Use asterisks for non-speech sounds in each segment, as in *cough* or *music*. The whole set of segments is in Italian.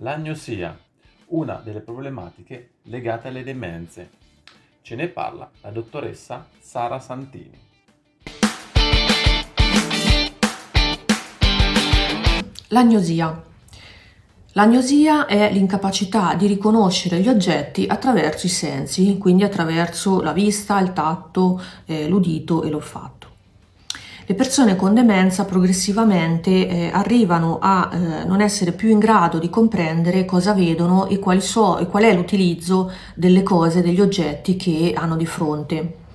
L'agnosia, una delle problematiche legate alle demenze. Ce ne parla la dottoressa Sara Santini. L'agnosia. L'agnosia è l'incapacità di riconoscere gli oggetti attraverso i sensi, quindi attraverso la vista, il tatto, eh, l'udito e l'olfatto. Le persone con demenza progressivamente eh, arrivano a eh, non essere più in grado di comprendere cosa vedono e, so, e qual è l'utilizzo delle cose, degli oggetti che hanno di fronte.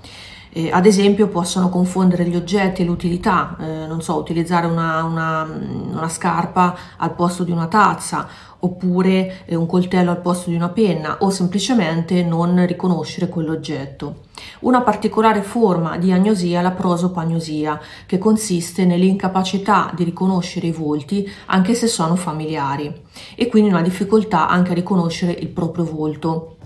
Eh, ad esempio possono confondere gli oggetti e l'utilità, eh, non so, utilizzare una, una, una, scarpa al posto di una tazza oppure eh, un coltello al posto di una penna o semplicemente non riconoscere quell'oggetto. Una particolare forma di agnosia è la prosopagnosia, che consiste nell'incapacità di riconoscere i volti anche se sono familiari e quindi una difficoltà anche a riconoscere il proprio volto.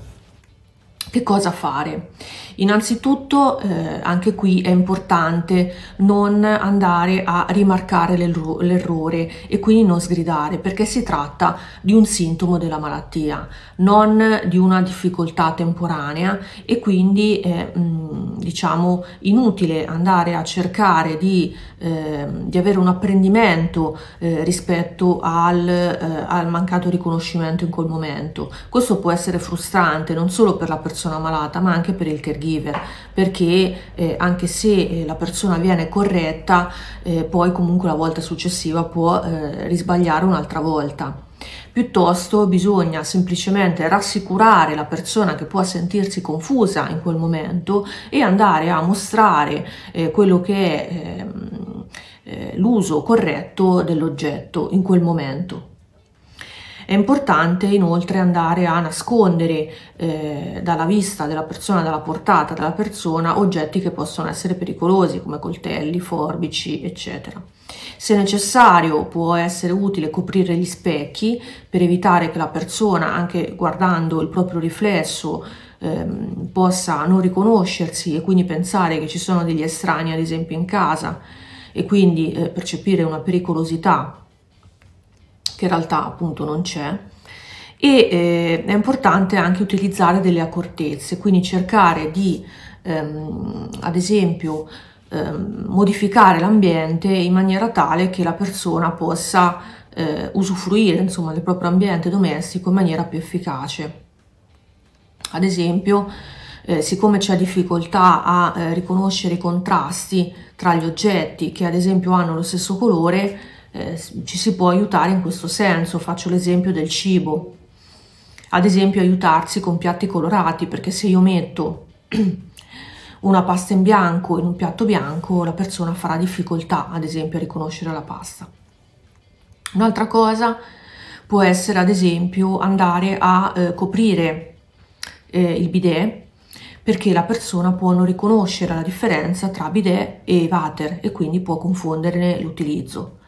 Che cosa fare? Innanzitutto eh, anche qui è importante non andare a rimarcare l'errore e quindi non sgridare perché si tratta di un sintomo della malattia, non di una difficoltà temporanea e quindi è mh, diciamo inutile andare a cercare di, eh, di avere un apprendimento eh, rispetto al, eh, al mancato riconoscimento in quel momento. Questo può essere frustrante non solo per la persona malata ma anche per il caregiver perché eh, anche se eh, la persona viene corretta eh, poi comunque la volta successiva può risbagliare un'altra volta piuttosto bisogna semplicemente rassicurare la persona che può sentirsi confusa in quel momento e andare a mostrare eh, quello che è ehm, eh, l'uso corretto dell'oggetto in quel momento. È importante inoltre andare a nascondere eh, dalla vista della persona, dalla portata della persona, oggetti che possono essere pericolosi come coltelli, forbici, eccetera. Se necessario può essere utile coprire gli specchi per evitare che la persona, anche guardando il proprio riflesso, ehm, possa non riconoscersi e quindi pensare che ci sono degli estranei, ad esempio in casa, e quindi eh, percepire una pericolosità che in realtà appunto non c'è e eh, è importante anche utilizzare delle accortezze, quindi cercare di ehm, ad esempio ehm, modificare l'ambiente in maniera tale che la persona possa eh, usufruire insomma del proprio ambiente domestico in maniera più efficace. Ad esempio, eh, siccome c'è difficoltà a eh, riconoscere i contrasti tra gli oggetti che ad esempio hanno lo stesso colore, eh, ci si può aiutare in questo senso. Faccio l'esempio del cibo. Ad esempio aiutarsi con piatti colorati, perché se io metto *clears throat* una pasta in bianco in un piatto bianco, la persona farà difficoltà, ad esempio, a riconoscere la pasta. Un'altra cosa può essere, ad esempio, andare a eh, coprire eh, il bidet perché la persona può non riconoscere la differenza tra bidet e water e quindi può confonderne l'utilizzo.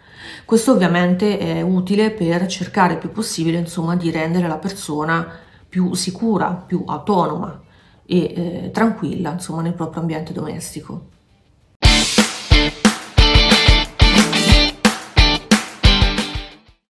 Questo ovviamente è utile per cercare il più possibile insomma, di rendere la persona più sicura, più autonoma e eh, tranquilla insomma, nel proprio ambiente domestico.